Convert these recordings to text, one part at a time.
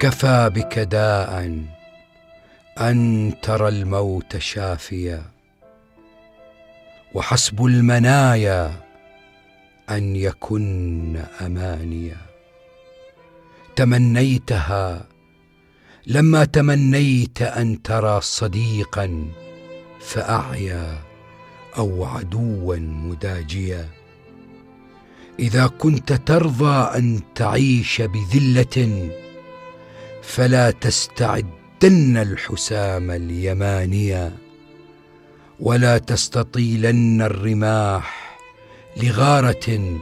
كفى بك داء أن ترى الموت شافيا وحسب المنايا أن يكن أمانيا. تمنيتها لما تمنيت أن ترى صديقا فأعيا أو عدوا مداجيا. إذا كنت ترضى أن تعيش بذلة فلا تستعدن الحسام اليمانيا ولا تستطيلن الرماح لغارة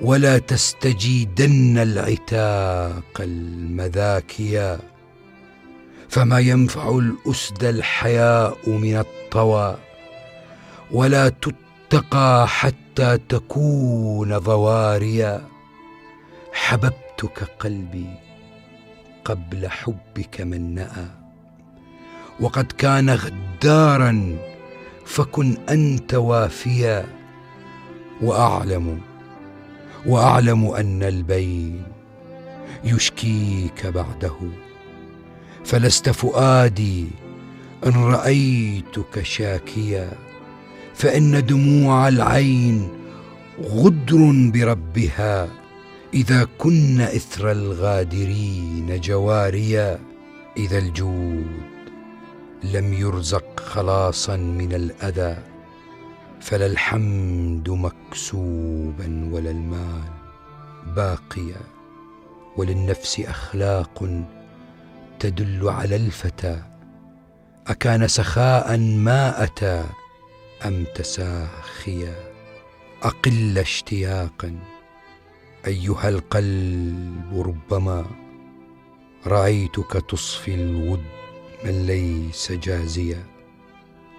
ولا تستجيدن العتاق المذاكيا فما ينفع الأسد الحياء من الطوى ولا تتقى حتى تكون ضواريا حببتك قلبي قبل حبك من نأى. وقد كان غدارا فكن أنت وافيا. وأعلم وأعلم أن البين يشكيك بعده. فلست فؤادي إن رأيتك شاكيا. فإن دموع العين غدر بربها. إذا كن إثر الغادرين جواريا إذا الجود لم يرزق خلاصا من الأذى فلا الحمد مكسوبا ولا المال باقيا وللنفس أخلاق تدل على الفتى. أكان سخاء ما أتى أم تساخيا؟ أقل اشتياقا أيها القلب ربما رأيتك تصفي الود من ليس جازيا.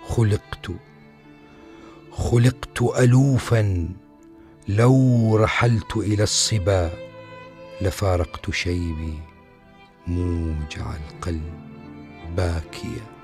خلقت خلقت الوفا. لو رحلت إلى الصبا لفارقت شيبي موجع القلب باكيا.